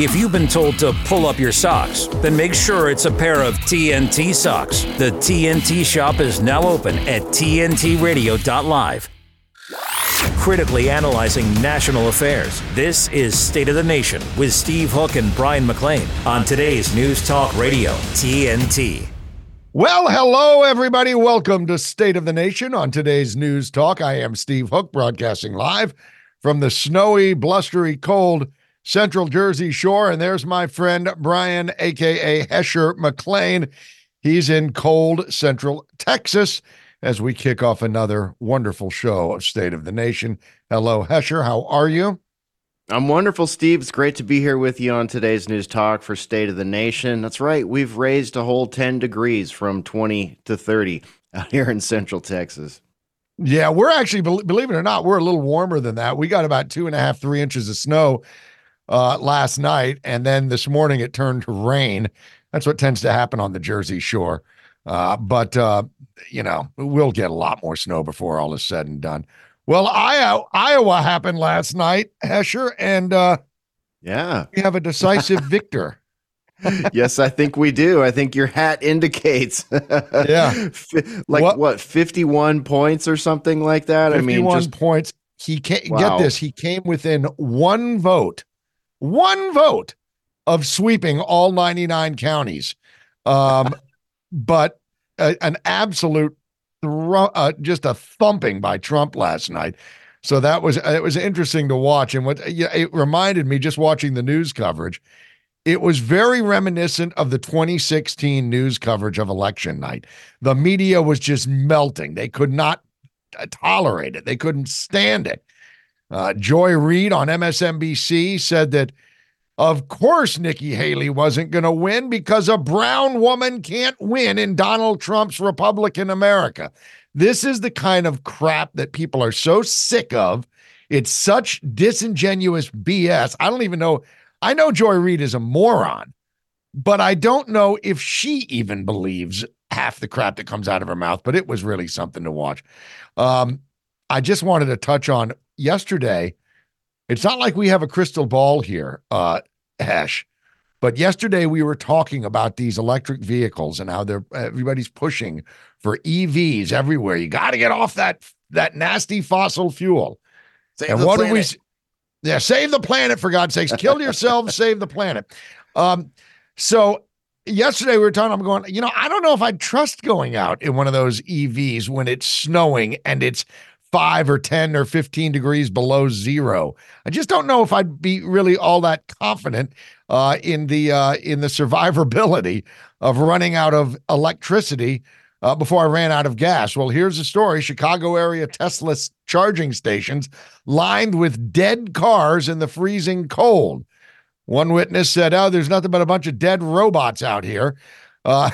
If you've been told to pull up your socks, then make sure it's a pair of TNT socks. The TNT shop is now open at TNTRadio.live. Critically analyzing national affairs, this is State of the Nation with Steve Hook and Brian McLean on today's News Talk Radio, TNT. Well, hello, everybody. Welcome to State of the Nation on today's News Talk. I am Steve Hook, broadcasting live from the snowy, blustery, cold Central Jersey Shore. And there's my friend Brian, aka Hesher McLean. He's in cold Central Texas as we kick off another wonderful show of State of the Nation. Hello, Hesher. How are you? I'm wonderful, Steve. It's great to be here with you on today's news talk for State of the Nation. That's right. We've raised a whole 10 degrees from 20 to 30 out here in Central Texas. Yeah, we're actually, believe it or not, we're a little warmer than that. We got about two and a half, three inches of snow uh, last night, and then this morning it turned to rain. That's what tends to happen on the Jersey Shore. Uh, but uh, you know, we'll get a lot more snow before all is said and done. Well, Iowa, Iowa happened last night, Hesher, and uh, yeah, we have a decisive victor. yes, I think we do. I think your hat indicates. yeah, like what? what, fifty-one points or something like that. I mean, just points. He came. Wow. Get this. He came within one vote one vote of sweeping all 99 counties. Um, but a, an absolute thro- uh, just a thumping by Trump last night. So that was it was interesting to watch, and what it reminded me just watching the news coverage. It was very reminiscent of the 2016 news coverage of election night. The media was just melting; they could not uh, tolerate it. They couldn't stand it. Uh, Joy Reid on MSNBC said that, of course, Nikki Haley wasn't going to win because a brown woman can't win in Donald Trump's Republican America. This is the kind of crap that people are so sick of. It's such disingenuous BS. I don't even know. I know Joy Reid is a moron, but I don't know if she even believes half the crap that comes out of her mouth. But it was really something to watch. Um, I just wanted to touch on yesterday, it's not like we have a crystal ball here, uh, Ash, but yesterday we were talking about these electric vehicles and how they're everybody's pushing for EVs everywhere. You got to get off that that nasty fossil fuel. Save and what planet. do we? Yeah, save the planet for God's sakes. Kill yourselves, save the planet. Um, so yesterday we were talking. I'm going. You know, I don't know if I'd trust going out in one of those EVs when it's snowing and it's five or 10 or 15 degrees below zero. I just don't know if I'd be really all that confident uh, in the uh, in the survivability of running out of electricity uh, before I ran out of gas. Well, here's the story Chicago area Tesla charging stations lined with dead cars in the freezing cold. One witness said, Oh, there's nothing but a bunch of dead robots out here. Uh,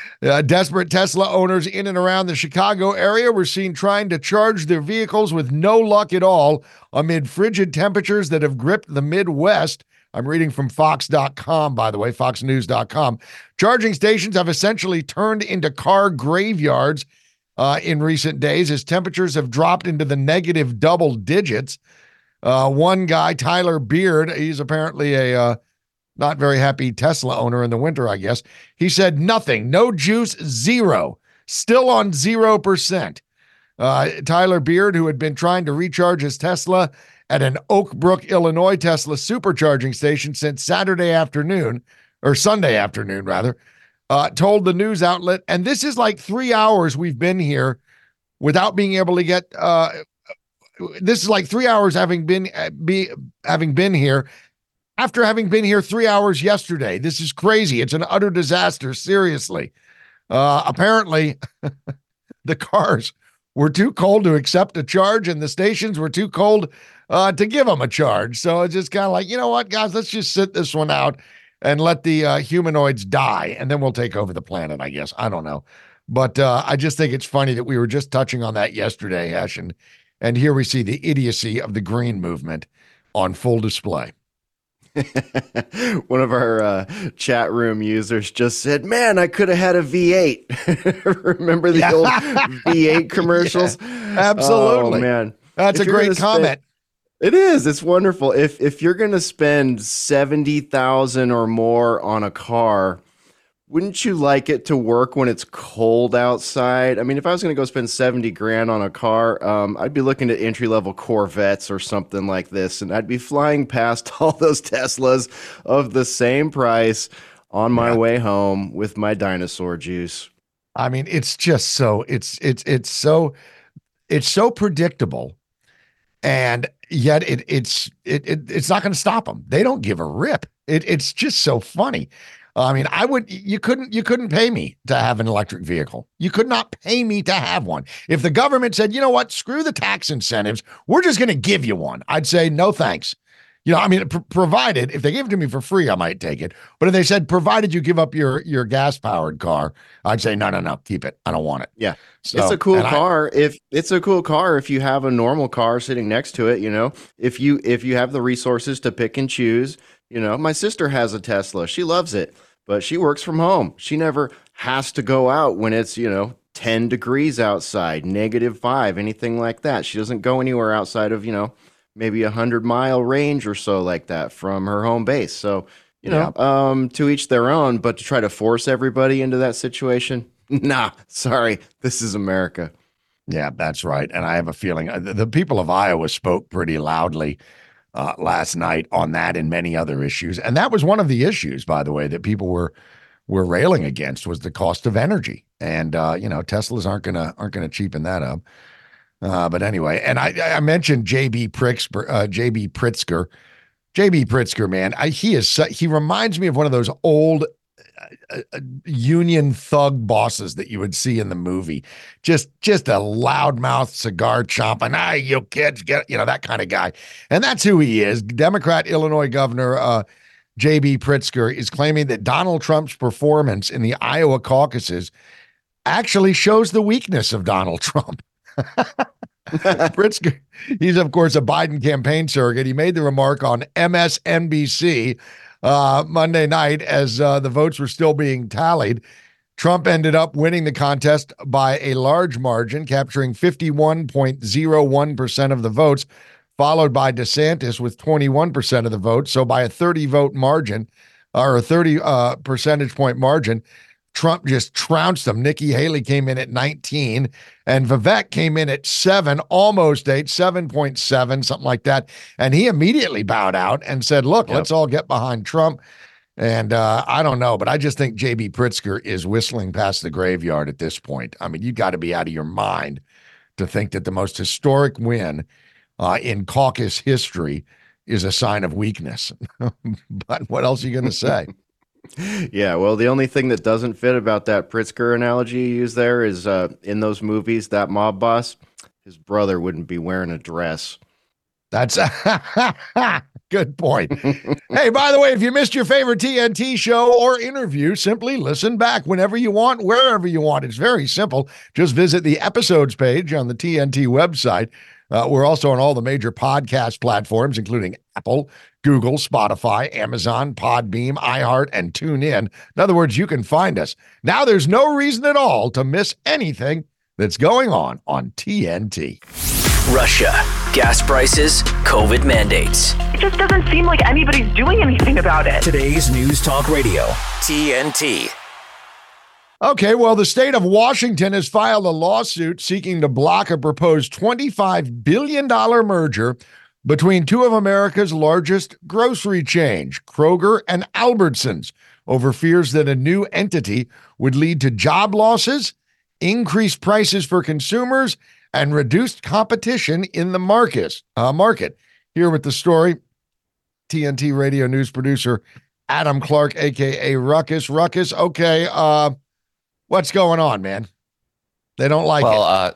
uh, desperate Tesla owners in and around the Chicago area were seen trying to charge their vehicles with no luck at all amid frigid temperatures that have gripped the Midwest. I'm reading from Fox.com, by the way, FoxNews.com. Charging stations have essentially turned into car graveyards uh, in recent days as temperatures have dropped into the negative double digits. Uh, one guy, Tyler Beard, he's apparently a uh, not very happy Tesla owner in the winter, I guess. He said nothing, no juice, zero, still on 0%. Uh, Tyler Beard, who had been trying to recharge his Tesla at an Oak Brook, Illinois Tesla supercharging station since Saturday afternoon, or Sunday afternoon, rather, uh, told the news outlet, and this is like three hours we've been here without being able to get. Uh, this is like three hours having been uh, be having been here after having been here three hours yesterday. This is crazy. It's an utter disaster. Seriously. Uh, apparently, the cars were too cold to accept a charge, and the stations were too cold uh, to give them a charge. So it's just kind of like, you know what, guys, let's just sit this one out and let the uh, humanoids die, and then we'll take over the planet, I guess. I don't know. But uh, I just think it's funny that we were just touching on that yesterday, Ash, and, and here we see the idiocy of the green movement on full display. One of our uh, chat room users just said, "Man, I could have had a V8." Remember the old V8 commercials? Yeah, absolutely, oh, man. That's if a great comment. It is. It's wonderful. If if you're going to spend 70,000 or more on a car, wouldn't you like it to work when it's cold outside? I mean, if I was going to go spend 70 grand on a car, um, I'd be looking at entry level Corvettes or something like this, and I'd be flying past all those Teslas of the same price on my yeah. way home with my dinosaur juice. I mean, it's just so it's it's it's so it's so predictable, and yet it it's it, it it's not going to stop them. They don't give a rip. It, it's just so funny. I mean, I would you couldn't you couldn't pay me to have an electric vehicle. You could not pay me to have one. If the government said, "You know what? Screw the tax incentives. We're just going to give you one." I'd say, "No, thanks." You know, I mean, pr- provided if they gave it to me for free, I might take it. But if they said, provided you give up your your gas powered car, I'd say, no, no, no, keep it. I don't want it. Yeah, so, it's a cool car. I, if it's a cool car, if you have a normal car sitting next to it, you know, if you if you have the resources to pick and choose, you know, my sister has a Tesla. She loves it but she works from home. She never has to go out when it's, you know, 10 degrees outside, negative five, anything like that. She doesn't go anywhere outside of, you know, maybe a hundred mile range or so like that from her home base. So, you know, yeah. um, to each their own, but to try to force everybody into that situation, nah, sorry, this is America. Yeah, that's right. And I have a feeling uh, the people of Iowa spoke pretty loudly uh, last night on that and many other issues. And that was one of the issues, by the way, that people were were railing against was the cost of energy. And uh, you know, Teslas aren't gonna aren't gonna cheapen that up. Uh, but anyway, and I, I mentioned JB Pritzker, uh, JB Pritzker, JB Pritzker, man, I, he is he reminds me of one of those old union thug bosses that you would see in the movie. Just just a loudmouth cigar chomping, ah, you kids get you know that kind of guy, and that's who he is. Democrat Illinois Governor uh, J.B. Pritzker is claiming that Donald Trump's performance in the Iowa caucuses actually shows the weakness of Donald Trump. Pritzker, he's of course a Biden campaign surrogate. He made the remark on MSNBC uh, Monday night as uh, the votes were still being tallied. Trump ended up winning the contest by a large margin, capturing 51.01% of the votes, followed by DeSantis with 21% of the votes. So by a 30 vote margin or a 30 uh, percentage point margin, Trump just trounced them. Nikki Haley came in at 19, and Vivek came in at seven, almost eight, 7.7, something like that. And he immediately bowed out and said, Look, yep. let's all get behind Trump. And uh, I don't know, but I just think JB Pritzker is whistling past the graveyard at this point. I mean, you got to be out of your mind to think that the most historic win uh, in caucus history is a sign of weakness. but what else are you going to say? yeah, well, the only thing that doesn't fit about that Pritzker analogy you use there is uh, in those movies, that mob boss, his brother wouldn't be wearing a dress. That's a good point. hey, by the way, if you missed your favorite TNT show or interview, simply listen back whenever you want, wherever you want. It's very simple. Just visit the episodes page on the TNT website. Uh, we're also on all the major podcast platforms, including Apple, Google, Spotify, Amazon, Podbean, iHeart, and TuneIn. In other words, you can find us. Now there's no reason at all to miss anything that's going on on TNT. Russia, gas prices, COVID mandates. It just doesn't seem like anybody's doing anything about it. Today's News Talk Radio, TNT. Okay, well, the state of Washington has filed a lawsuit seeking to block a proposed $25 billion merger between two of America's largest grocery chains, Kroger and Albertsons, over fears that a new entity would lead to job losses, increased prices for consumers, and reduced competition in the market. Uh, market. Here with the story, TNT radio news producer Adam Clark, aka Ruckus. Ruckus, okay, uh, what's going on, man? They don't like well, it.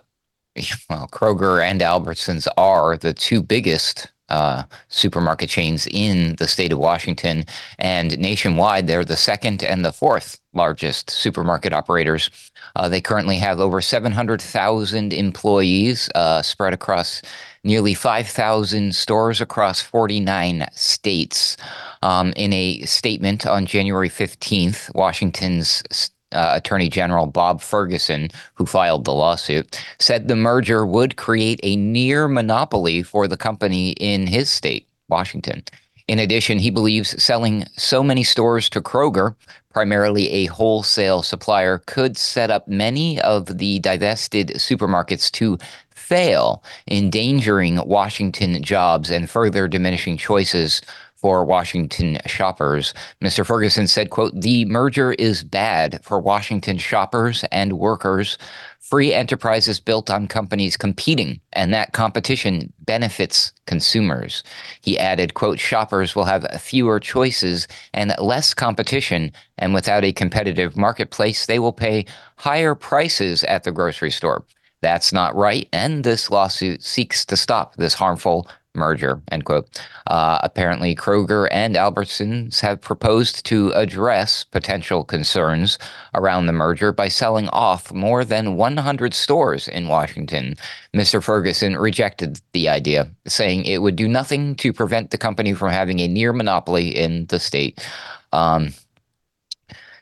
Uh, well, Kroger and Albertsons are the two biggest uh, supermarket chains in the state of Washington. And nationwide, they're the second and the fourth largest supermarket operators. Uh, they currently have over 700,000 employees uh, spread across nearly 5,000 stores across 49 states. Um, in a statement on January 15th, Washington's uh, Attorney General Bob Ferguson, who filed the lawsuit, said the merger would create a near monopoly for the company in his state, Washington. In addition, he believes selling so many stores to Kroger, primarily a wholesale supplier, could set up many of the divested supermarkets to fail, endangering Washington jobs and further diminishing choices for Washington shoppers. Mr. Ferguson said, quote, the merger is bad for Washington shoppers and workers. Free enterprise is built on companies competing, and that competition benefits consumers. He added, quote, shoppers will have fewer choices and less competition, and without a competitive marketplace, they will pay higher prices at the grocery store. That's not right, and this lawsuit seeks to stop this harmful merger, end quote. Uh, apparently, Kroger and Albertsons have proposed to address potential concerns around the merger by selling off more than 100 stores in Washington. Mr. Ferguson rejected the idea, saying it would do nothing to prevent the company from having a near monopoly in the state. Um,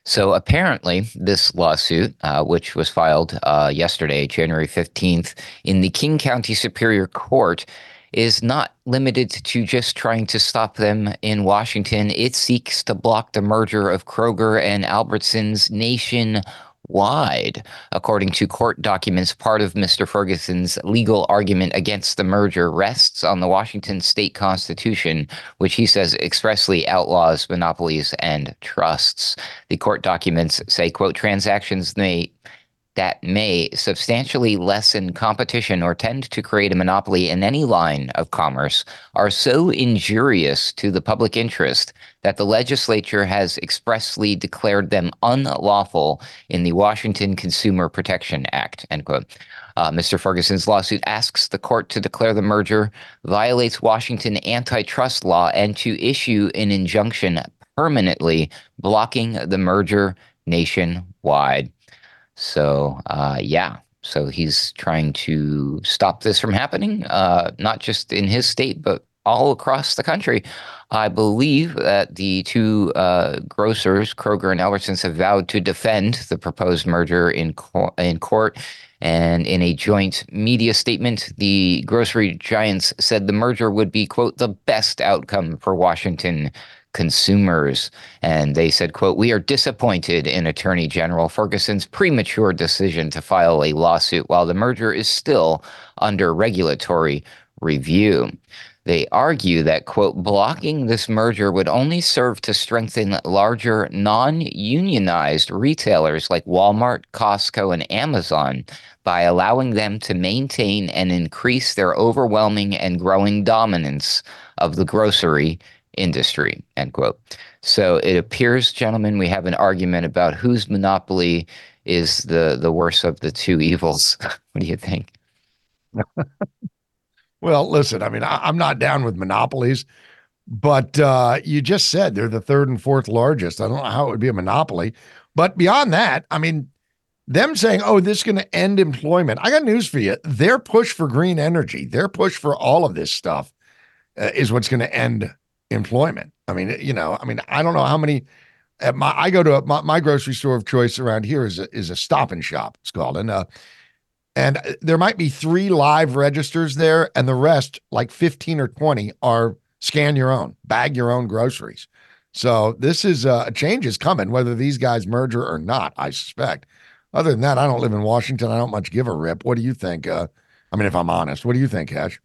so apparently, this lawsuit, uh, which was filed uh, yesterday, January 15th, in the King County Superior Court, is not limited to just trying to stop them in Washington. It seeks to block the merger of Kroger and Albertsons nationwide. According to court documents, part of Mr. Ferguson's legal argument against the merger rests on the Washington state constitution, which he says expressly outlaws monopolies and trusts. The court documents say, quote, transactions may that may substantially lessen competition or tend to create a monopoly in any line of commerce are so injurious to the public interest that the legislature has expressly declared them unlawful in the Washington Consumer Protection Act. End quote. Uh, Mr. Ferguson's lawsuit asks the court to declare the merger violates Washington antitrust law and to issue an injunction permanently blocking the merger nationwide. So, uh, yeah. So he's trying to stop this from happening, uh, not just in his state, but all across the country. I believe that the two uh, grocers, Kroger and Albertsons, have vowed to defend the proposed merger in co- in court. And in a joint media statement, the grocery giants said the merger would be, quote, the best outcome for Washington consumers. And they said, quote, we are disappointed in Attorney General Ferguson's premature decision to file a lawsuit while the merger is still under regulatory review. They argue that, quote, blocking this merger would only serve to strengthen larger non unionized retailers like Walmart, Costco, and Amazon by allowing them to maintain and increase their overwhelming and growing dominance of the grocery industry, end quote. So it appears, gentlemen, we have an argument about whose monopoly is the, the worst of the two evils. what do you think? well, listen, I mean, I, am not down with monopolies, but uh, you just said they're the third and fourth largest. I don't know how it would be a monopoly. But beyond that, I mean, them saying, oh, this is going to end employment. I got news for you. Their push for green energy, their push for all of this stuff uh, is what's going to end employment. I mean, you know, I mean, I don't know how many. At my, I go to a, my, my grocery store of choice around here is a, is a Stop and Shop. It's called, and uh, and uh, there might be three live registers there, and the rest, like fifteen or twenty, are scan your own, bag your own groceries. So this is uh, a change is coming, whether these guys merger or not. I suspect. Other than that, I don't live in Washington. I don't much give a rip. What do you think? Uh, I mean, if I'm honest, what do you think, Hash?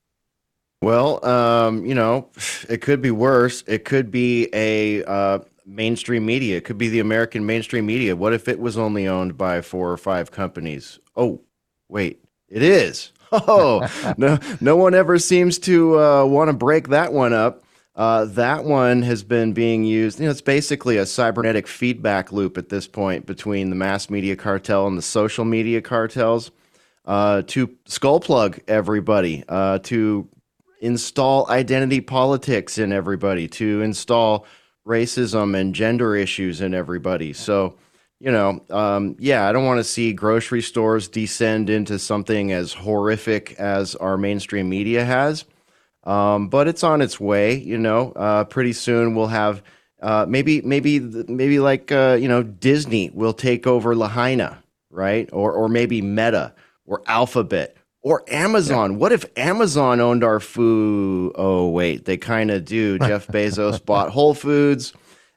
Well, um, you know, it could be worse. It could be a uh, mainstream media. It could be the American mainstream media. What if it was only owned by four or five companies? Oh, wait, it is. Oh, no, no one ever seems to uh, want to break that one up. Uh, that one has been being used. You know, it's basically a cybernetic feedback loop at this point between the mass media cartel and the social media cartels uh, to skull plug everybody, uh, to install identity politics in everybody, to install racism and gender issues in everybody. So, you know, um, yeah, I don't want to see grocery stores descend into something as horrific as our mainstream media has. Um, but it's on its way. You know, uh, pretty soon we'll have Uh, maybe maybe maybe like uh, you know Disney will take over Lahaina, right? Or or maybe Meta or Alphabet or Amazon. Yeah. What if Amazon owned our food? Oh wait, they kind of do. Jeff Bezos bought Whole Foods.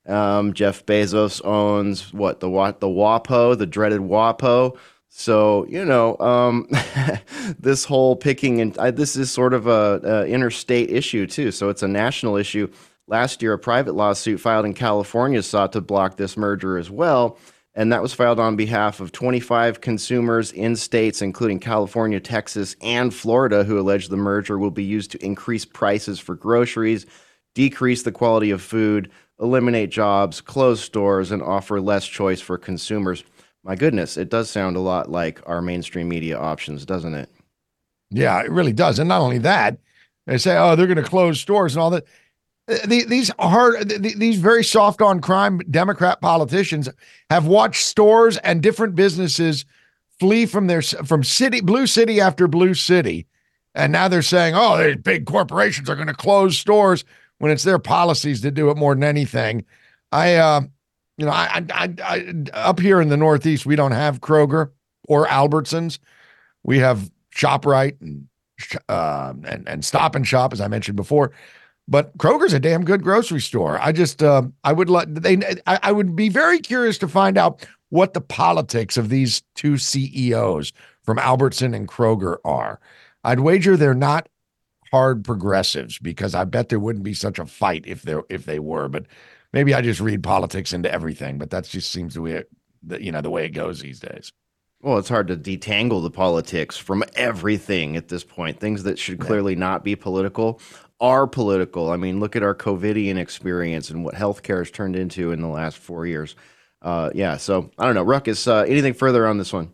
Um, Jeff Bezos owns what the the WAPO, the dreaded WAPO. So you know, um, this whole picking and uh, this is sort of a, a interstate issue too. So it's a national issue. Last year, a private lawsuit filed in California sought to block this merger as well. And that was filed on behalf of 25 consumers in states, including California, Texas, and Florida, who allege the merger will be used to increase prices for groceries, decrease the quality of food, eliminate jobs, close stores, and offer less choice for consumers. My goodness, it does sound a lot like our mainstream media options, doesn't it? Yeah, it really does. And not only that, they say, oh, they're going to close stores and all that these hard, these very soft on crime Democrat politicians have watched stores and different businesses flee from their from city blue city after blue city, and now they're saying, "Oh, these big corporations are going to close stores." When it's their policies to do it more than anything, I, uh, you know, I, I, I, up here in the Northeast, we don't have Kroger or Albertsons. We have Shoprite and uh, and and Stop and Shop, as I mentioned before. But Kroger's a damn good grocery store. I just uh, I would let they I, I would be very curious to find out what the politics of these two CEOs from Albertson and Kroger are. I'd wager they're not hard progressives because I bet there wouldn't be such a fight if they if they were. But maybe I just read politics into everything. But that just seems to be it, you know the way it goes these days. Well, it's hard to detangle the politics from everything at this point. Things that should clearly not be political are political. I mean, look at our COVIDian experience and what healthcare has turned into in the last four years. Uh, yeah, so I don't know. Ruckus, uh, anything further on this one?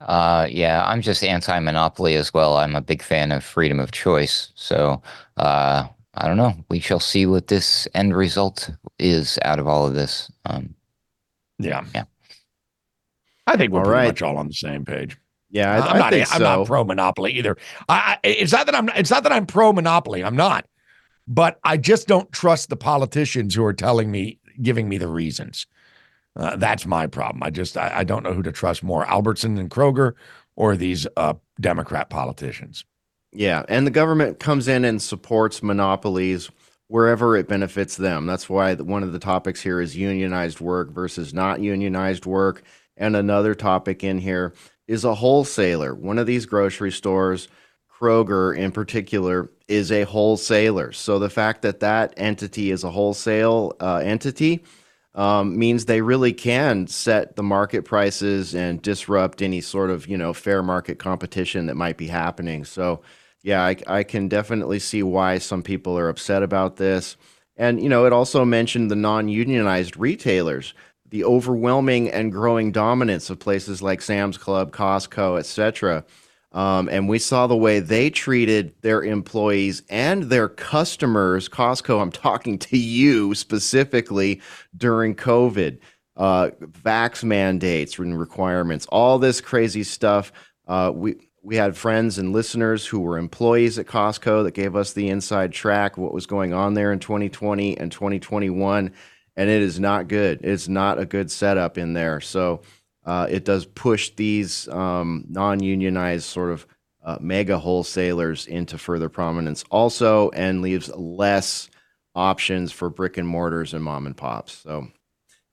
Uh, yeah, I'm just anti-monopoly as well. I'm a big fan of freedom of choice. So, uh, I don't know. We shall see what this end result is out of all of this. Um, yeah, yeah. I think we're all pretty right. much all on the same page. Yeah, I, am not. I'm so. not pro monopoly either. I, it's not that I'm. It's not that I'm pro monopoly. I'm not. But I just don't trust the politicians who are telling me, giving me the reasons. Uh, that's my problem. I just I, I, don't know who to trust more, Albertson and Kroger, or these uh, Democrat politicians. Yeah, and the government comes in and supports monopolies wherever it benefits them. That's why one of the topics here is unionized work versus not unionized work, and another topic in here is a wholesaler. One of these grocery stores, Kroger in particular, is a wholesaler. So the fact that that entity is a wholesale uh, entity um, means they really can set the market prices and disrupt any sort of you know fair market competition that might be happening. So yeah, I, I can definitely see why some people are upset about this. And you know, it also mentioned the non-unionized retailers the overwhelming and growing dominance of places like Sam's Club, Costco, etc. Um, and we saw the way they treated their employees and their customers. Costco, I'm talking to you specifically during COVID, uh, vax mandates and requirements, all this crazy stuff. Uh, we we had friends and listeners who were employees at Costco that gave us the inside track what was going on there in 2020 and 2021 and it is not good. It's not a good setup in there. So uh, it does push these um, non-unionized sort of uh, mega wholesalers into further prominence, also, and leaves less options for brick and mortars and mom and pops. So.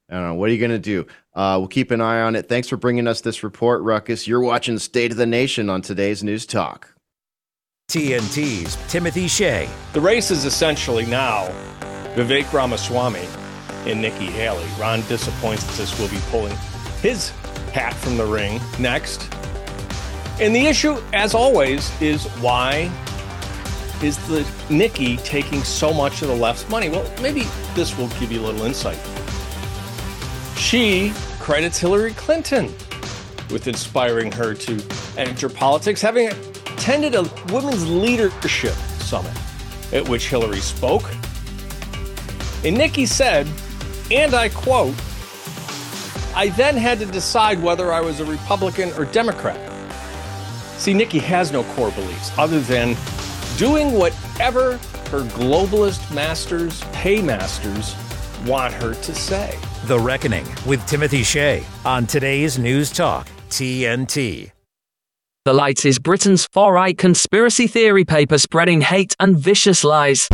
I don't know. What are you going to do? Uh, we'll keep an eye on it. Thanks for bringing us this report, Ruckus. You're watching State of the Nation on today's News Talk. TNT's Timothy Shea. The race is essentially now Vivek Ramaswamy and Nikki Haley. Ron disappoints us We'll be pulling his hat from the ring next. And the issue, as always, is why is the Nikki taking so much of the left's money? Well, maybe this will give you a little insight. She credits Hillary Clinton with inspiring her to enter politics, having attended a women's leadership summit at which Hillary spoke. And Nikki said and I quote, I then had to decide whether I was a Republican or Democrat. See, Nikki has no core beliefs other than doing whatever her globalist masters, paymasters, want her to say. The Reckoning with Timothy Shea on today's News Talk, TNT. The Light is Britain's far right conspiracy theory paper spreading hate and vicious lies.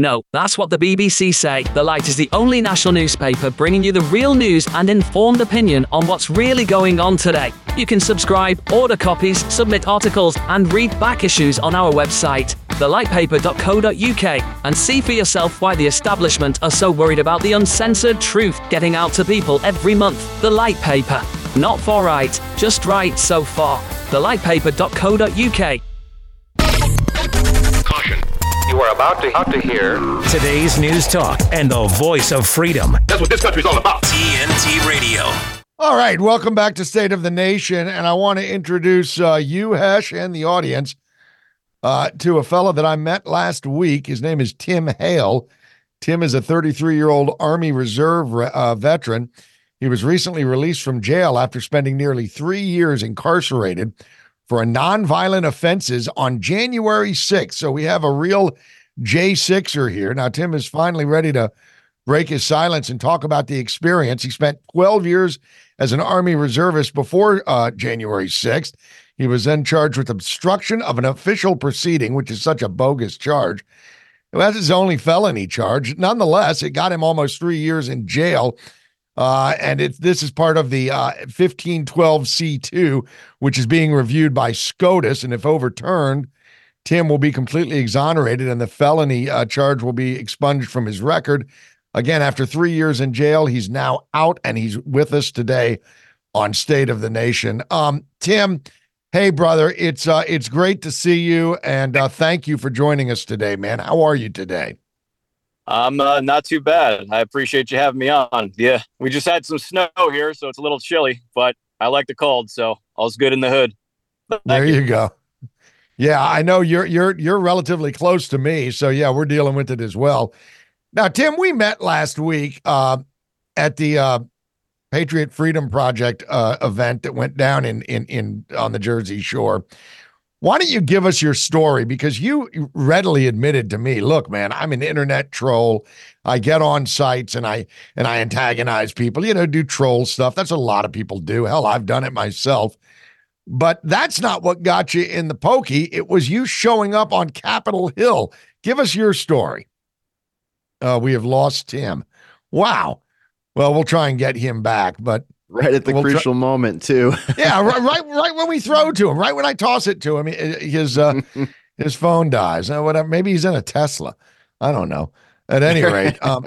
No, that's what the BBC say. The Light is the only national newspaper bringing you the real news and informed opinion on what's really going on today. You can subscribe, order copies, submit articles, and read back issues on our website, thelightpaper.co.uk, and see for yourself why the establishment are so worried about the uncensored truth getting out to people every month. The Light Paper. Not for right, just right so far. Thelightpaper.co.uk. Caution. You are about to, about to hear today's News Talk and the voice of freedom. That's what this country's all about. TNT Radio. All right, welcome back to State of the Nation, and I want to introduce uh, you, Hesh, and the audience uh, to a fellow that I met last week. His name is Tim Hale. Tim is a 33 year old Army Reserve uh, veteran. He was recently released from jail after spending nearly three years incarcerated for a nonviolent offenses on January 6th. So we have a real J6er here. Now, Tim is finally ready to break his silence and talk about the experience. He spent 12 years as an Army reservist before uh, January 6th. He was then charged with obstruction of an official proceeding, which is such a bogus charge. That's his only felony charge. Nonetheless, it got him almost three years in jail. Uh, and this is part of the uh, 1512C2, which is being reviewed by SCOTUS. And if overturned, Tim will be completely exonerated and the felony uh, charge will be expunged from his record. Again, after three years in jail, he's now out and he's with us today on State of the Nation. Um, Tim, hey brother, it's uh, it's great to see you and uh, thank you for joining us today, man. How are you today? I'm uh, not too bad. I appreciate you having me on. Yeah, we just had some snow here, so it's a little chilly, but I like the cold, so all's good in the hood. Thank there you. you go. Yeah, I know you're you're you're relatively close to me, so yeah, we're dealing with it as well. Now, Tim, we met last week uh, at the uh, Patriot Freedom Project uh, event that went down in in in on the Jersey Shore. Why don't you give us your story? Because you readily admitted to me, look, man, I'm an internet troll. I get on sites and I and I antagonize people, you know, do troll stuff. That's a lot of people do. Hell, I've done it myself. But that's not what got you in the pokey. It was you showing up on Capitol Hill. Give us your story. Uh, we have lost Tim. Wow. Well, we'll try and get him back, but right at the we'll crucial try- moment too. yeah, right, right, right when we throw to him, right when I toss it to him, his uh, his phone dies. Uh, whatever. Maybe he's in a Tesla. I don't know. At any rate, um,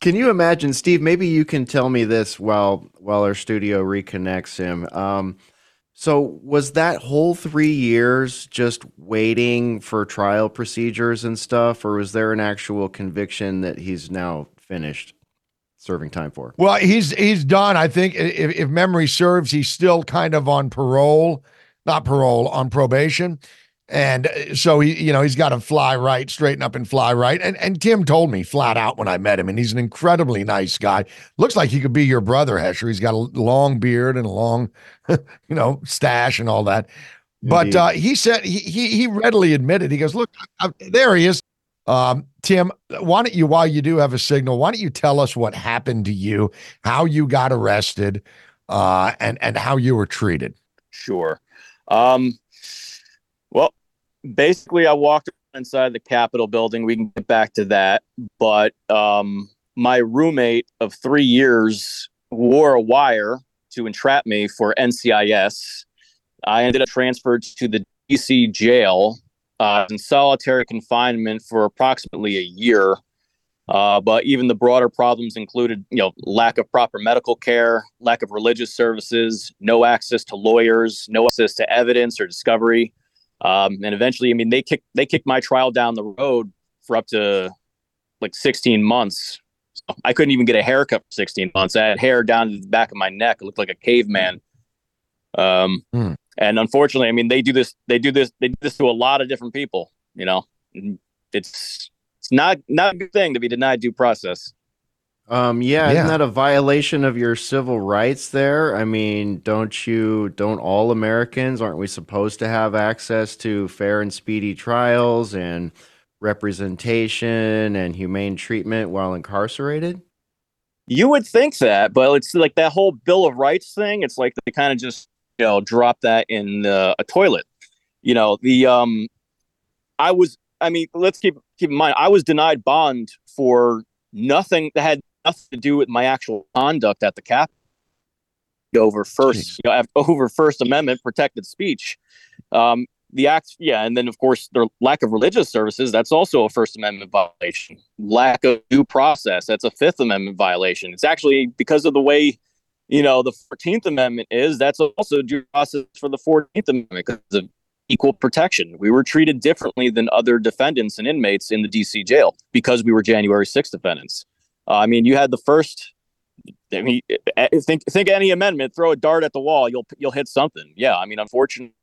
can you imagine, Steve? Maybe you can tell me this while while our studio reconnects him. Um, so was that whole three years just waiting for trial procedures and stuff, or was there an actual conviction that he's now finished? Serving time for? Well, he's he's done. I think if, if memory serves, he's still kind of on parole, not parole, on probation. And uh, so he, you know, he's got to fly right, straighten up and fly right. And and Tim told me flat out when I met him, and he's an incredibly nice guy. Looks like he could be your brother, Hesher. He's got a long beard and a long, you know, stash and all that. But uh, he said he, he he readily admitted. He goes, "Look, I, there he is. Um, Tim, why don't you, while you do have a signal, why don't you tell us what happened to you, how you got arrested, uh, and and how you were treated? Sure. Um, well, basically, I walked inside the Capitol building. We can get back to that, but um, my roommate of three years wore a wire to entrap me for NCIS. I ended up transferred to the DC jail uh, in solitary confinement for approximately a year. Uh, but even the broader problems included, you know, lack of proper medical care, lack of religious services, no access to lawyers, no access to evidence or discovery, um, and eventually, I mean, they kicked they kicked my trial down the road for up to like 16 months. So I couldn't even get a haircut for 16 months. I had hair down to the back of my neck. It looked like a caveman. Um, mm. And unfortunately, I mean, they do this. They do this. They do this to a lot of different people. You know, it's it's not not a good thing to be denied due process. Um, yeah, yeah, isn't that a violation of your civil rights there? I mean, don't you, don't all Americans, aren't we supposed to have access to fair and speedy trials and representation and humane treatment while incarcerated? You would think that, but it's like that whole Bill of Rights thing. It's like they kind of just you know drop that in uh, a toilet. You know the um, I was. I mean, let's keep keep in mind I was denied bond for nothing that had nothing to do with my actual conduct at the cap over first you know, over First Amendment protected speech. Um, the act, yeah, and then of course the lack of religious services. That's also a First Amendment violation. Lack of due process. That's a Fifth Amendment violation. It's actually because of the way, you know, the Fourteenth Amendment is. That's also due process for the Fourteenth Amendment because of equal protection. We were treated differently than other defendants and inmates in the DC jail because we were January 6th defendants. Uh, I mean, you had the first I mean, think think any amendment, throw a dart at the wall, you'll you'll hit something. Yeah, I mean, unfortunately,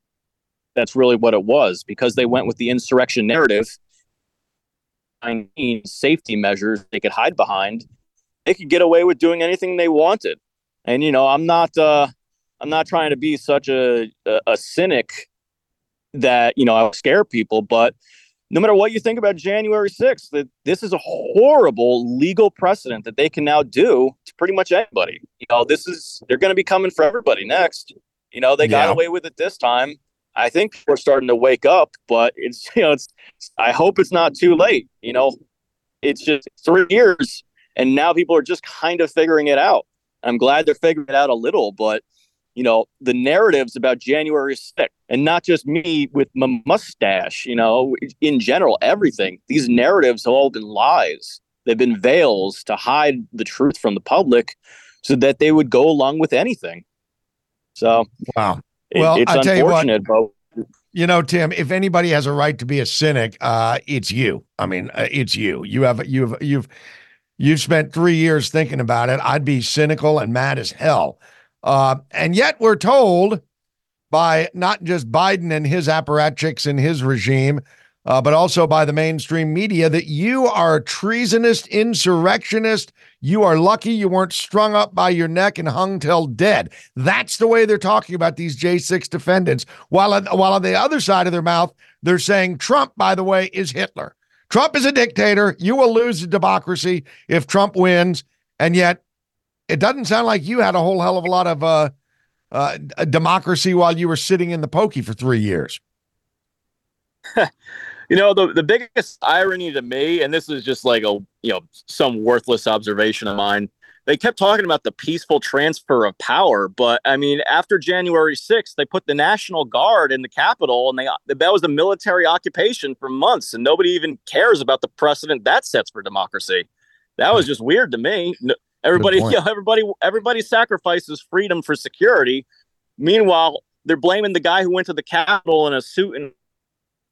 that's really what it was because they went with the insurrection narrative. I mean, safety measures they could hide behind. They could get away with doing anything they wanted, and you know, I'm not uh, I'm not trying to be such a a, a cynic that you know I scare people, but no matter what you think about January 6th, that this is a horrible legal precedent that they can now do to pretty much anybody. You know, this is they're going to be coming for everybody next. You know, they got yeah. away with it this time. I think we're starting to wake up, but it's you know, it's I hope it's not too late. You know, it's just three years, and now people are just kind of figuring it out. I'm glad they're figuring it out a little, but you know, the narratives about January 6th, and not just me with my mustache, you know, in general, everything. These narratives have all been lies. They've been veils to hide the truth from the public so that they would go along with anything. So, wow. It, well, it's I tell unfortunate, you what, but you know, Tim, if anybody has a right to be a cynic, uh, it's you. I mean, uh, it's you. You have, you've, you've, you've spent three years thinking about it. I'd be cynical and mad as hell uh, and yet we're told by not just Biden and his apparatchiks and his regime, uh, but also by the mainstream media that you are a treasonous insurrectionist. You are lucky you weren't strung up by your neck and hung till dead. That's the way they're talking about these J6 defendants. While while on the other side of their mouth, they're saying Trump, by the way, is Hitler. Trump is a dictator. You will lose the democracy if Trump wins. And yet it doesn't sound like you had a whole hell of a lot of uh, uh, democracy while you were sitting in the pokey for three years. you know, the the biggest irony to me, and this is just like a you know some worthless observation of mine. They kept talking about the peaceful transfer of power, but I mean, after January 6th, they put the National Guard in the Capitol, and they uh, that was a military occupation for months, and nobody even cares about the precedent that sets for democracy. That was just weird to me. Everybody, you know, everybody, everybody sacrifices freedom for security. Meanwhile, they're blaming the guy who went to the Capitol in a suit and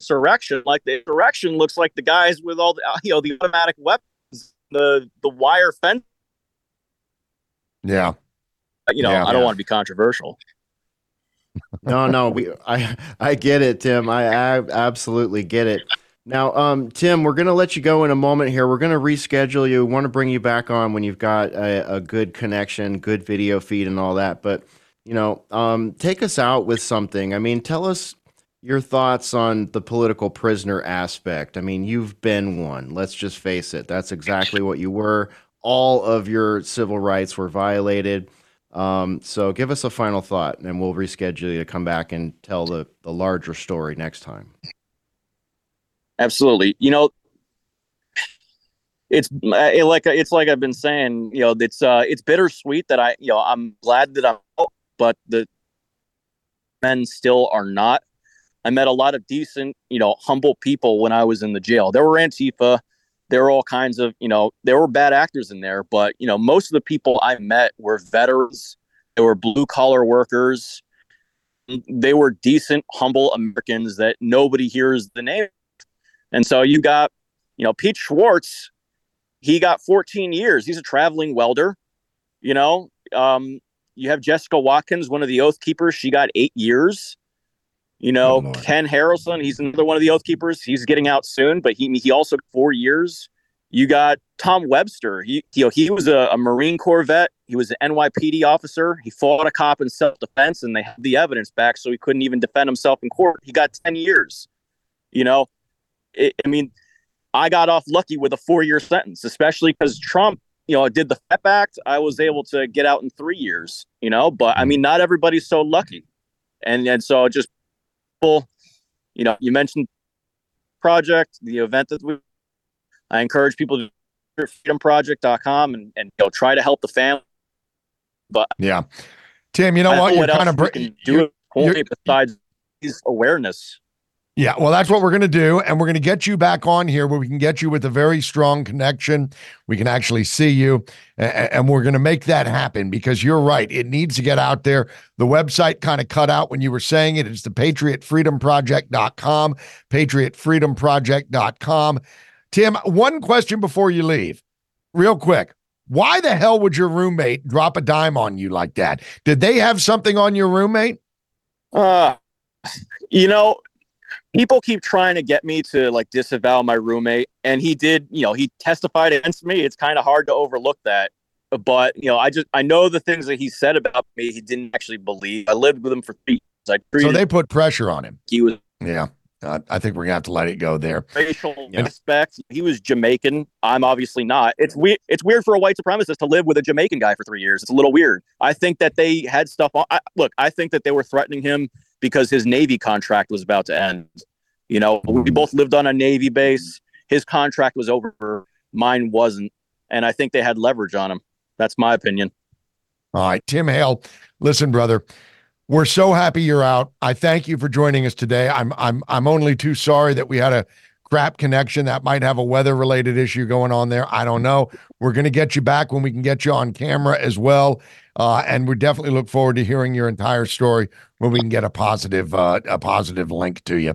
insurrection. Like the insurrection looks like the guys with all the uh, you know the automatic weapons, the the wire fence. Yeah, you know, yeah, I don't yeah. want to be controversial. no, no, we I I get it, Tim. I, I absolutely get it. Now, um, Tim, we're going to let you go in a moment here. We're going to reschedule you. We want to bring you back on when you've got a, a, good connection, good video feed, and all that. But, you know, um, take us out with something. I mean, tell us your thoughts on the political prisoner aspect. I mean, you've been one. Let's just face it. That's exactly what you were. All of your civil rights were violated. Um, so give us a final thought, and we'll reschedule you to come back and tell the, the larger story next time. Absolutely. You know, it's uh, like it's like I've been saying. You know, it's uh, it's bittersweet that I, you know, I'm glad that I'm out, but the men still are not. I met a lot of decent, you know, humble people when I was in the jail. There were Antifa, there were all kinds of, you know, there were bad actors in there, but you know, most of the people I met were veterans. They were blue collar workers. They were decent, humble Americans that nobody hears the name and so you got, you know, Pete Schwartz, he got 14 years. He's a traveling welder. You know, um, you have Jessica Watkins, one of the Oath Keepers. She got eight years. You oh, know, oh, Ken Harrelson, he's another one of the Oath Keepers. He's getting out soon, but he he also four years. You got Tom Webster. He you know he was a, a Marine Corps vet. He was an NYPD officer. He fought a cop in self defense, and they had the evidence back, so he couldn't even defend himself in court. He got ten years. You know, it, I mean, I got off lucky with a four year sentence, especially because Trump, you know, did the FEP Act. I was able to get out in three years, you know, but I hmm. mean, not everybody's so lucky. And, and so just people, you know, you mentioned project, the event that we, I encourage people to freedomproject.com and, and you know, try to help the family. But yeah, Tim, you know what? what you're kind of br- do it only besides awareness. Yeah, well, that's what we're going to do. And we're going to get you back on here where we can get you with a very strong connection. We can actually see you. And we're going to make that happen because you're right. It needs to get out there. The website kind of cut out when you were saying it. It's the patriotfreedomproject.com, patriotfreedomproject.com. Tim, one question before you leave, real quick. Why the hell would your roommate drop a dime on you like that? Did they have something on your roommate? Uh, you know, people keep trying to get me to like disavow my roommate and he did you know he testified against me it's kind of hard to overlook that but you know i just i know the things that he said about me he didn't actually believe i lived with him for three years I so they put pressure on him he was yeah uh, I think we're gonna have to let it go there. Racial yeah. He was Jamaican. I'm obviously not. It's weird. It's weird for a white supremacist to live with a Jamaican guy for three years. It's a little weird. I think that they had stuff on. I, look, I think that they were threatening him because his Navy contract was about to end. You know, we both lived on a Navy base. His contract was over, mine wasn't. And I think they had leverage on him. That's my opinion. All right. Tim Hale, listen, brother. We're so happy you're out. I thank you for joining us today. I'm I'm I'm only too sorry that we had a crap connection that might have a weather related issue going on there. I don't know. We're going to get you back when we can get you on camera as well. Uh, and we definitely look forward to hearing your entire story when we can get a positive uh, a positive link to you.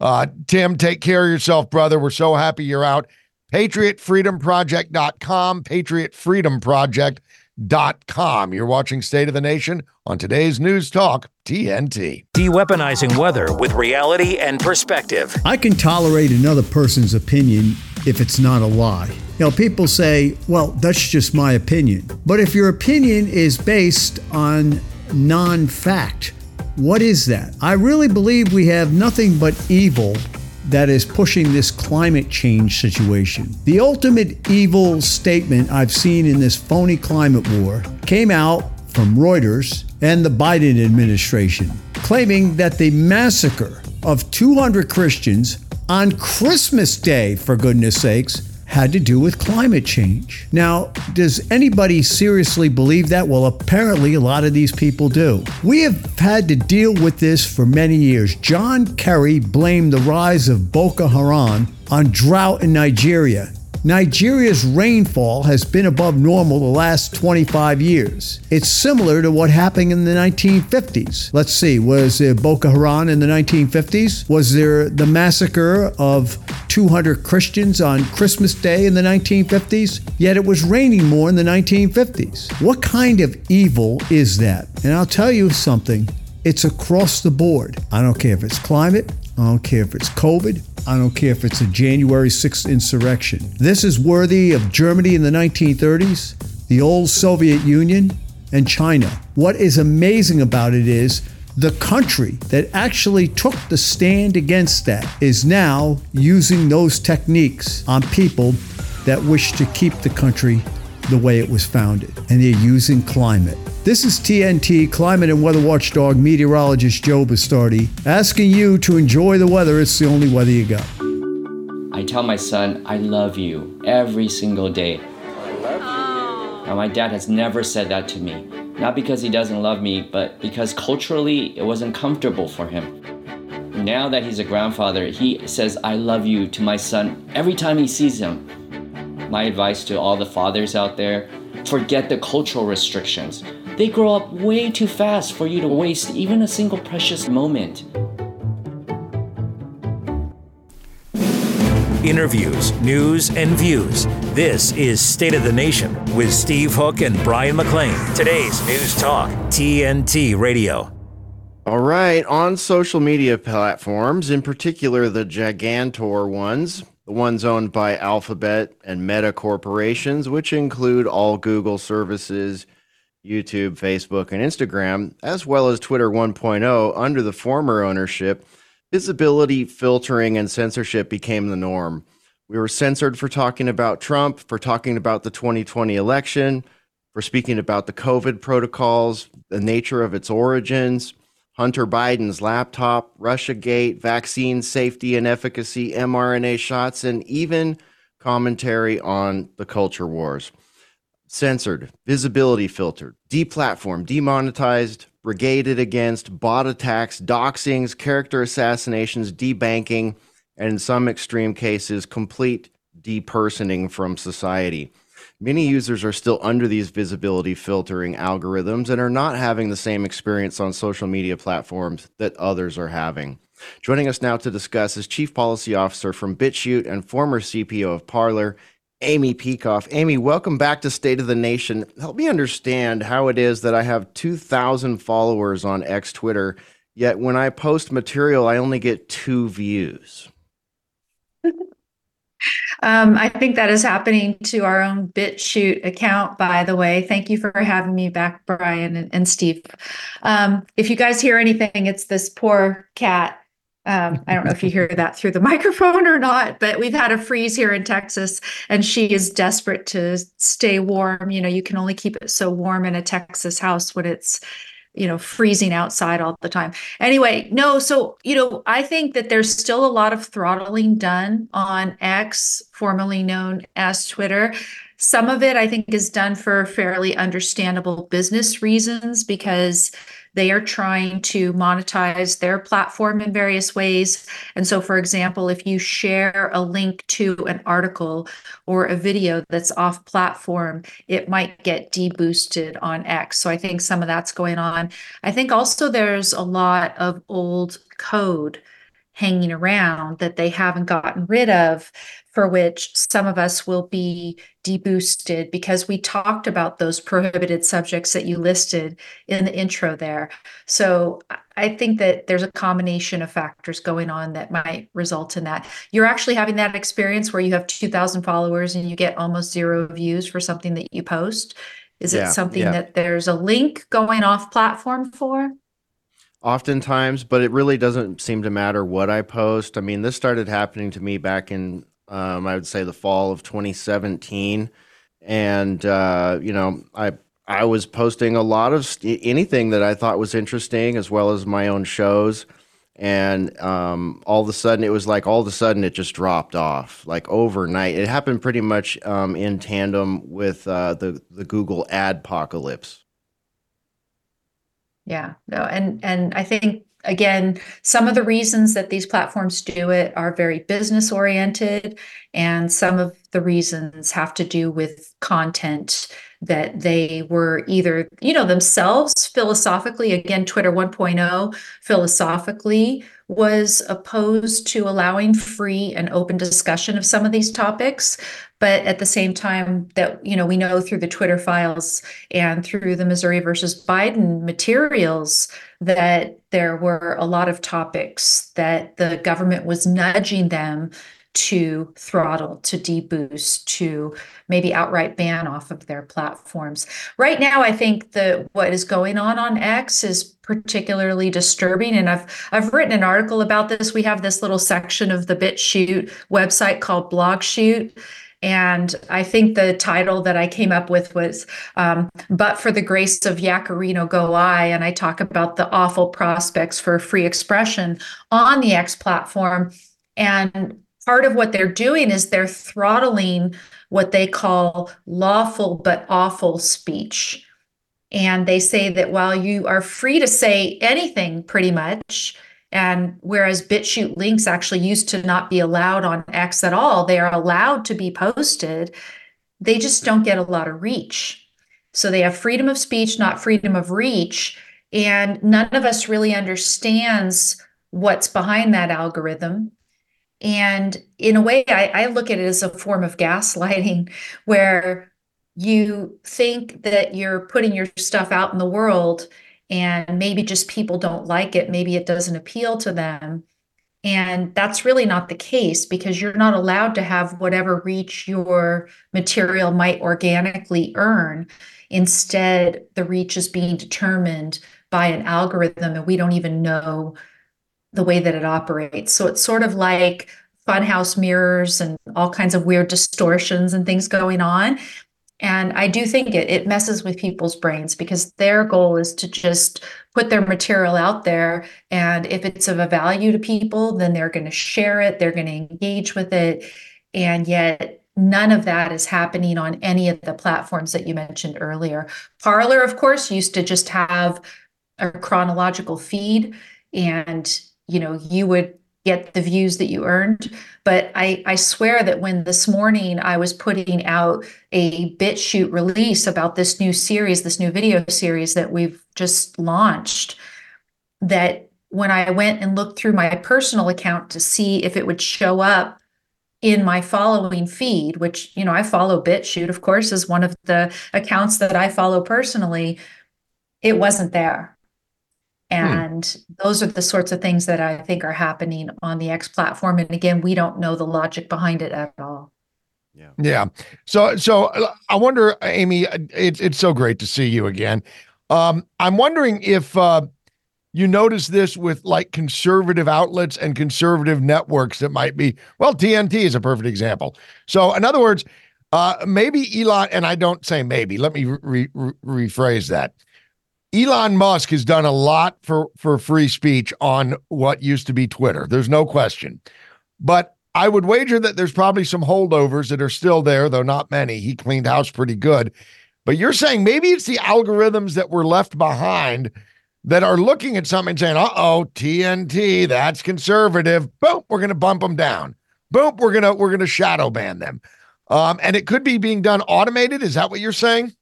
Uh, Tim, take care of yourself, brother. We're so happy you're out. PatriotFreedomProject.com, PatriotFreedomProject.com. You're watching State of the Nation on today's News Talk, TNT. De-weaponizing weather with reality and perspective. I can tolerate another person's opinion if it's not a lie. You know, people say, well, that's just my opinion. But if your opinion is based on non fact, what is that? I really believe we have nothing but evil that is pushing this climate change situation. The ultimate evil statement I've seen in this phony climate war came out from Reuters and the Biden administration, claiming that the massacre of 200 Christians on Christmas Day, for goodness sakes, had to do with climate change. Now, does anybody seriously believe that? Well, apparently a lot of these people do. We have had to deal with this for many years. John Kerry blamed the rise of Boko Haram on drought in Nigeria. Nigeria's rainfall has been above normal the last 25 years. It's similar to what happened in the 1950s. Let's see, was there Boko Haram in the 1950s? Was there the massacre of 200 Christians on Christmas Day in the 1950s? Yet it was raining more in the 1950s. What kind of evil is that? And I'll tell you something. It's across the board. I don't care if it's climate, I don't care if it's COVID. I don't care if it's a January 6th insurrection. This is worthy of Germany in the 1930s, the old Soviet Union, and China. What is amazing about it is the country that actually took the stand against that is now using those techniques on people that wish to keep the country the way it was founded. And they're using climate. This is TNT climate and weather watchdog meteorologist Joe Bastardi asking you to enjoy the weather. It's the only weather you got. I tell my son, I love you every single day. I love you. Now, my dad has never said that to me. Not because he doesn't love me, but because culturally it wasn't comfortable for him. Now that he's a grandfather, he says, I love you to my son every time he sees him. My advice to all the fathers out there forget the cultural restrictions. They grow up way too fast for you to waste even a single precious moment. Interviews, news, and views. This is State of the Nation with Steve Hook and Brian McLean. Today's News Talk, TNT Radio. All right, on social media platforms, in particular the Gigantor ones, the ones owned by Alphabet and Meta corporations, which include all Google services, YouTube, Facebook, and Instagram, as well as Twitter 1.0 under the former ownership, visibility, filtering, and censorship became the norm. We were censored for talking about Trump, for talking about the 2020 election, for speaking about the COVID protocols, the nature of its origins, Hunter Biden's laptop, Russiagate, vaccine safety and efficacy, mRNA shots, and even commentary on the culture wars. Censored, visibility filtered, deplatformed, demonetized, brigaded against, bot attacks, doxings, character assassinations, debanking, and in some extreme cases, complete depersoning from society. Many users are still under these visibility filtering algorithms and are not having the same experience on social media platforms that others are having. Joining us now to discuss is Chief Policy Officer from BitChute and former CPO of Parler, Amy Peikoff. Amy, welcome back to State of the Nation. Help me understand how it is that I have 2,000 followers on X Twitter, yet when I post material, I only get two views. Um, I think that is happening to our own BitChute account, by the way. Thank you for having me back, Brian and, and Steve. Um, if you guys hear anything, it's this poor cat. Um, I don't know if you hear that through the microphone or not, but we've had a freeze here in Texas and she is desperate to stay warm. You know, you can only keep it so warm in a Texas house when it's you know freezing outside all the time anyway no so you know i think that there's still a lot of throttling done on x formerly known as twitter some of it i think is done for fairly understandable business reasons because they are trying to monetize their platform in various ways. And so, for example, if you share a link to an article or a video that's off platform, it might get deboosted on X. So I think some of that's going on. I think also there's a lot of old code hanging around that they haven't gotten rid of for which some of us will be deboosted because we talked about those prohibited subjects that you listed in the intro there. So I think that there's a combination of factors going on that might result in that. You're actually having that experience where you have 2,000 followers and you get almost zero views for something that you post. Is yeah, it something yeah. that there's a link going off platform for? Oftentimes, but it really doesn't seem to matter what I post. I mean, this started happening to me back in um, I would say the fall of 2017, and uh, you know, I I was posting a lot of st- anything that I thought was interesting, as well as my own shows. And um, all of a sudden, it was like all of a sudden it just dropped off, like overnight. It happened pretty much um, in tandem with uh, the the Google ad apocalypse. Yeah, no, and and I think again, some of the reasons that these platforms do it are very business oriented, and some of the reasons have to do with content that they were either, you know, themselves philosophically, again, Twitter 1.0 philosophically was opposed to allowing free and open discussion of some of these topics but at the same time that you know we know through the twitter files and through the missouri versus biden materials that there were a lot of topics that the government was nudging them to throttle, to deboost, to maybe outright ban off of their platforms. Right now, I think that what is going on on X is particularly disturbing, and I've I've written an article about this. We have this little section of the BitChute website called BlogChute. And I think the title that I came up with was um, But for the Grace of Yaccarino Go I. And I talk about the awful prospects for free expression on the X platform. And part of what they're doing is they're throttling what they call lawful but awful speech. And they say that while you are free to say anything pretty much, and whereas BitChute links actually used to not be allowed on X at all, they are allowed to be posted, they just don't get a lot of reach. So they have freedom of speech, not freedom of reach. And none of us really understands what's behind that algorithm. And in a way, I, I look at it as a form of gaslighting where you think that you're putting your stuff out in the world and maybe just people don't like it, maybe it doesn't appeal to them. And that's really not the case because you're not allowed to have whatever reach your material might organically earn. Instead, the reach is being determined by an algorithm, and we don't even know the way that it operates. So it's sort of like funhouse mirrors and all kinds of weird distortions and things going on. And I do think it, it messes with people's brains because their goal is to just put their material out there. And if it's of a value to people, then they're going to share it, they're going to engage with it. And yet, none of that is happening on any of the platforms that you mentioned earlier. Parler, of course, used to just have a chronological feed, and you know, you would get the views that you earned. But I, I swear that when this morning I was putting out a BitChute release about this new series, this new video series that we've just launched, that when I went and looked through my personal account to see if it would show up in my following feed, which, you know, I follow BitChute, of course, is one of the accounts that I follow personally, it wasn't there. Hmm. And hmm. those are the sorts of things that I think are happening on the X platform. And again, we don't know the logic behind it at all. Yeah. Yeah. So, so uh, I wonder, Amy, it's, it's so great to see you again. Um, I'm wondering if, uh, you notice this with like conservative outlets and conservative networks that might be, well, TNT is a perfect example. So, in other words, uh, maybe Elon, and I don't say maybe, let me re- re- rephrase that. Elon Musk has done a lot for for free speech on what used to be Twitter. There's no question. But I would wager that there's probably some holdovers that are still there, though not many. He cleaned house pretty good. But you're saying maybe it's the algorithms that were left behind that are looking at something and saying, "Uh oh, TNT, that's conservative. Boom, we're going to bump them down. Boom, we're gonna we're gonna shadow ban them." Um, and it could be being done automated. Is that what you're saying?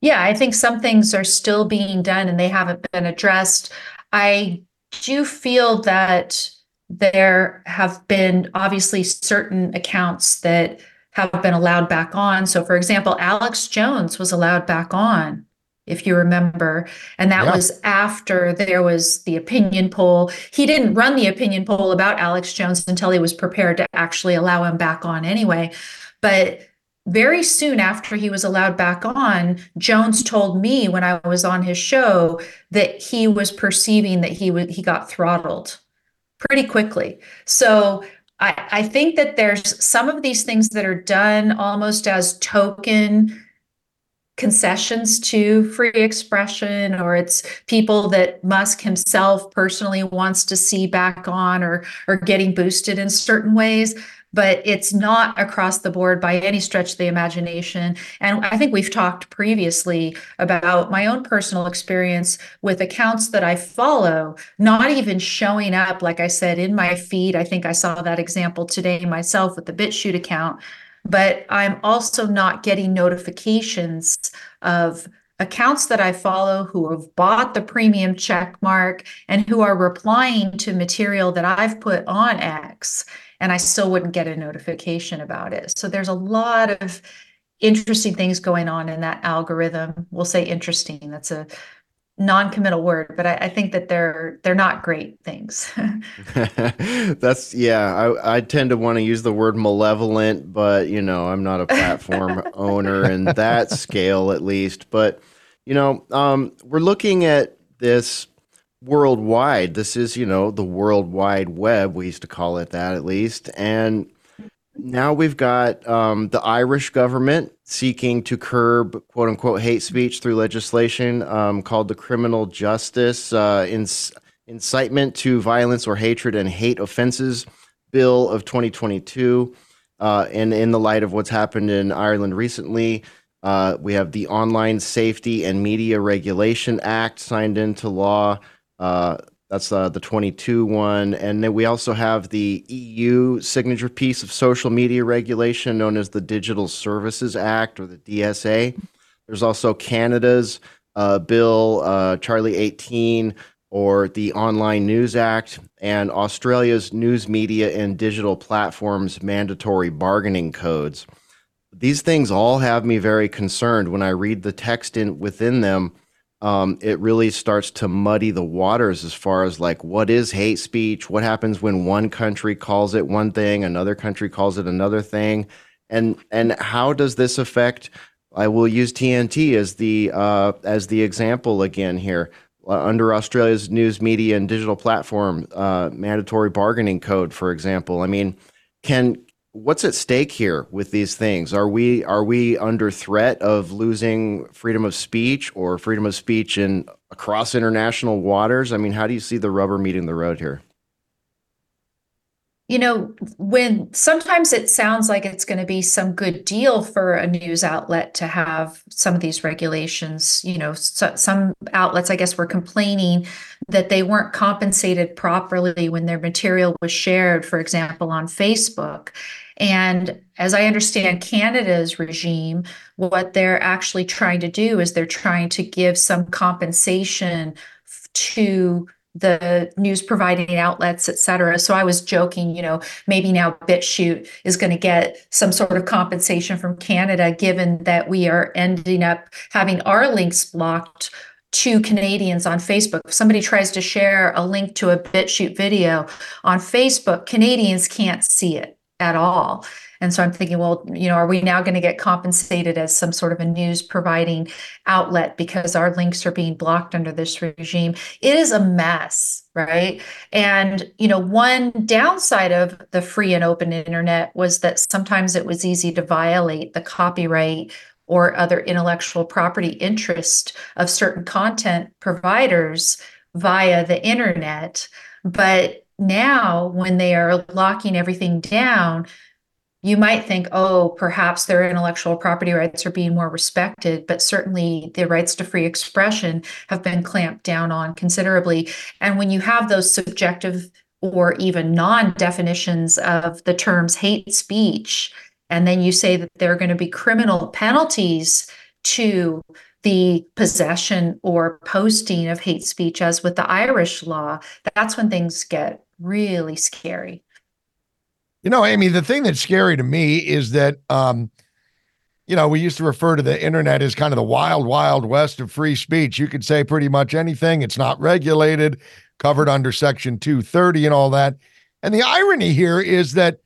Yeah, I think some things are still being done and they haven't been addressed. I do feel that there have been obviously certain accounts that have been allowed back on. So, for example, Alex Jones was allowed back on, if you remember. And that yeah. was after there was the opinion poll. He didn't run the opinion poll about Alex Jones until he was prepared to actually allow him back on anyway. But very soon after he was allowed back on, Jones told me when I was on his show that he was perceiving that he he got throttled pretty quickly. So I, I think that there's some of these things that are done almost as token concessions to free expression or it's people that Musk himself personally wants to see back on or or getting boosted in certain ways but it's not across the board by any stretch of the imagination. And I think we've talked previously about my own personal experience with accounts that I follow, not even showing up, like I said, in my feed. I think I saw that example today myself with the BitChute account. But I'm also not getting notifications of accounts that I follow who have bought the premium check mark and who are replying to material that I've put on X and I still wouldn't get a notification about it. So there's a lot of interesting things going on in that algorithm. We'll say interesting. That's a non-committal word, but I, I think that they're they're not great things. That's yeah. I, I tend to want to use the word malevolent, but you know I'm not a platform owner in that scale at least. But you know, um, we're looking at this worldwide. This is, you know, the World Wide Web. We used to call it that at least. And now we've got um, the Irish government seeking to curb quote unquote hate speech through legislation um, called the Criminal Justice uh, Inc- Incitement to Violence or Hatred and Hate Offenses Bill of 2022. Uh, and in the light of what's happened in Ireland recently, uh, we have the Online Safety and Media Regulation Act signed into law. Uh, that's uh, the 22 one. And then we also have the EU signature piece of social media regulation known as the Digital Services Act or the DSA. There's also Canada's uh, bill, uh, Charlie 18, or the Online News Act, and Australia's news media and digital platforms mandatory bargaining codes. These things all have me very concerned when I read the text in within them um, it really starts to muddy the waters as far as like what is hate speech what happens when one country calls it one thing another country calls it another thing and and how does this affect i will use tnt as the uh, as the example again here uh, under Australia's news media and digital platform uh, mandatory bargaining code, for example. I mean, can what's at stake here with these things? Are we are we under threat of losing freedom of speech or freedom of speech in across international waters? I mean, how do you see the rubber meeting the road here? You know, when sometimes it sounds like it's going to be some good deal for a news outlet to have some of these regulations, you know, so, some outlets, I guess, were complaining that they weren't compensated properly when their material was shared, for example, on Facebook. And as I understand Canada's regime, what they're actually trying to do is they're trying to give some compensation to the news providing outlets, et cetera. So I was joking, you know, maybe now BitChute is going to get some sort of compensation from Canada, given that we are ending up having our links blocked to Canadians on Facebook. If somebody tries to share a link to a BitChute video on Facebook, Canadians can't see it at all. And so I'm thinking, well, you know, are we now going to get compensated as some sort of a news providing outlet because our links are being blocked under this regime? It is a mess, right? And, you know, one downside of the free and open internet was that sometimes it was easy to violate the copyright or other intellectual property interest of certain content providers via the internet. But now, when they are locking everything down, you might think, oh, perhaps their intellectual property rights are being more respected, but certainly the rights to free expression have been clamped down on considerably. And when you have those subjective or even non definitions of the terms hate speech, and then you say that there are going to be criminal penalties to the possession or posting of hate speech, as with the Irish law, that's when things get really scary. You know, Amy, the thing that's scary to me is that, um, you know, we used to refer to the internet as kind of the wild, wild west of free speech. You could say pretty much anything. It's not regulated, covered under Section 230 and all that. And the irony here is that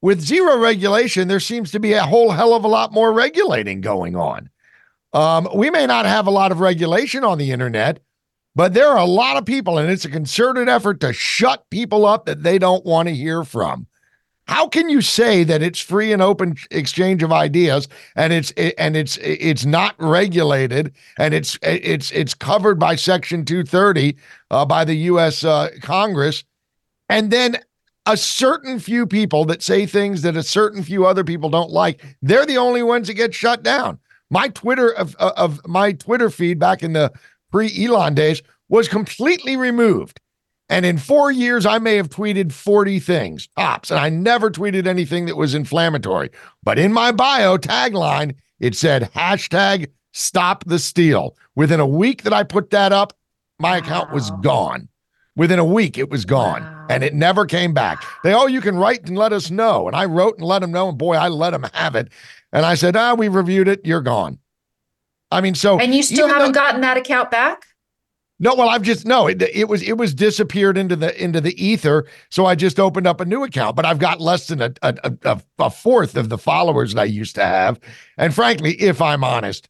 with zero regulation, there seems to be a whole hell of a lot more regulating going on. Um, we may not have a lot of regulation on the internet, but there are a lot of people, and it's a concerted effort to shut people up that they don't want to hear from. How can you say that it's free and open exchange of ideas and it's and it's it's not regulated and it's it's it's covered by Section 230 uh, by the U.S. Uh, Congress, and then a certain few people that say things that a certain few other people don't like, they're the only ones that get shut down. My Twitter of of my Twitter feed back in the pre Elon days was completely removed. And in four years, I may have tweeted 40 things, tops, and I never tweeted anything that was inflammatory. But in my bio tagline, it said hashtag stop the steal. Within a week that I put that up, my wow. account was gone. Within a week, it was gone wow. and it never came back. They, oh, you can write and let us know. And I wrote and let them know. And boy, I let them have it. And I said, ah, we reviewed it. You're gone. I mean, so. And you still haven't though, gotten that account back? No, well, I've just no. It, it was it was disappeared into the into the ether. So I just opened up a new account, but I've got less than a a, a, a fourth of the followers that I used to have. And frankly, if I'm honest,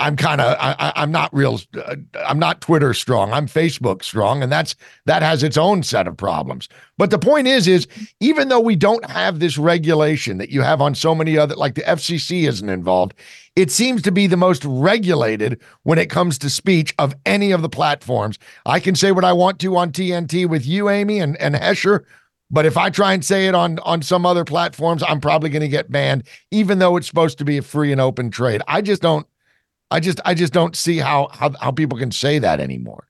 I'm kind of I, am not real uh, I'm not Twitter strong. I'm Facebook strong and that's that has its own set of problems. But the point is is even though we don't have this regulation that you have on so many other like the FCC isn't involved, it seems to be the most regulated when it comes to speech of any of the platforms. I can say what I want to on TNT with you Amy and and Hesher, but if I try and say it on on some other platforms, I'm probably going to get banned even though it's supposed to be a free and open trade. I just don't I just I just don't see how how how people can say that anymore.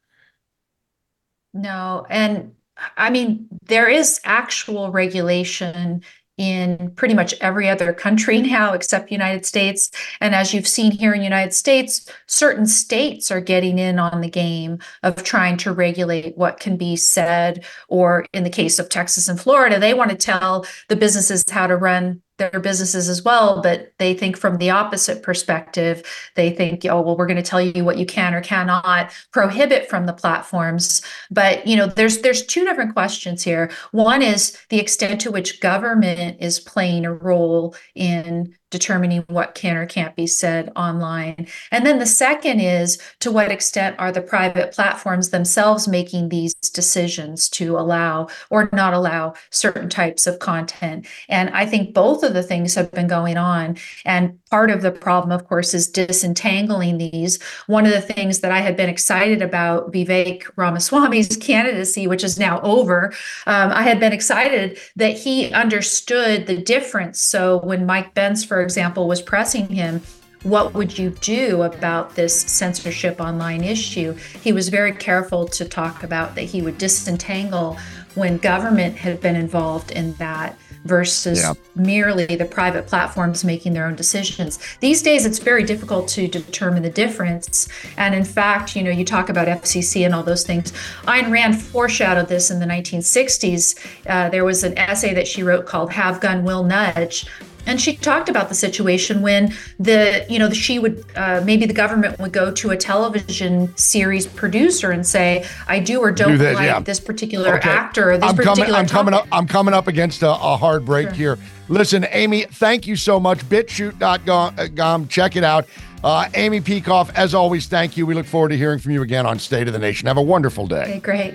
No, and I mean there is actual regulation in pretty much every other country now except United States. And as you've seen here in United States, certain states are getting in on the game of trying to regulate what can be said. Or in the case of Texas and Florida, they want to tell the businesses how to run their businesses as well, but they think from the opposite perspective. They think, oh, well, we're going to tell you what you can or cannot prohibit from the platforms. But you know, there's there's two different questions here. One is the extent to which government is playing a role in determining what can or can't be said online. And then the second is to what extent are the private platforms themselves making these decisions to allow or not allow certain types of content? And I think both of the things have been going on. And part of the problem, of course, is disentangling these. One of the things that I had been excited about Vivek Ramaswamy's candidacy, which is now over, um, I had been excited that he understood the difference. So when Mike Pence, for example, was pressing him, what would you do about this censorship online issue? He was very careful to talk about that he would disentangle when government had been involved in that versus yeah. merely the private platforms making their own decisions. These days, it's very difficult to determine the difference. And in fact, you know, you talk about FCC and all those things. Ayn Rand foreshadowed this in the 1960s. Uh, there was an essay that she wrote called Have Gun Will Nudge, and she talked about the situation when the you know she would uh, maybe the government would go to a television series producer and say i do or don't do this, like yeah. this particular okay. actor or this I'm particular coming, i'm topic. coming up i'm coming up against a, a hard break sure. here. Listen amy thank you so much. Bitchute.com check it out. Uh, amy peikoff as always thank you. We look forward to hearing from you again on state of the nation. Have a wonderful day. Okay great.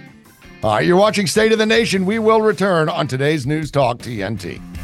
All right you're watching state of the nation. We will return on today's news talk tnt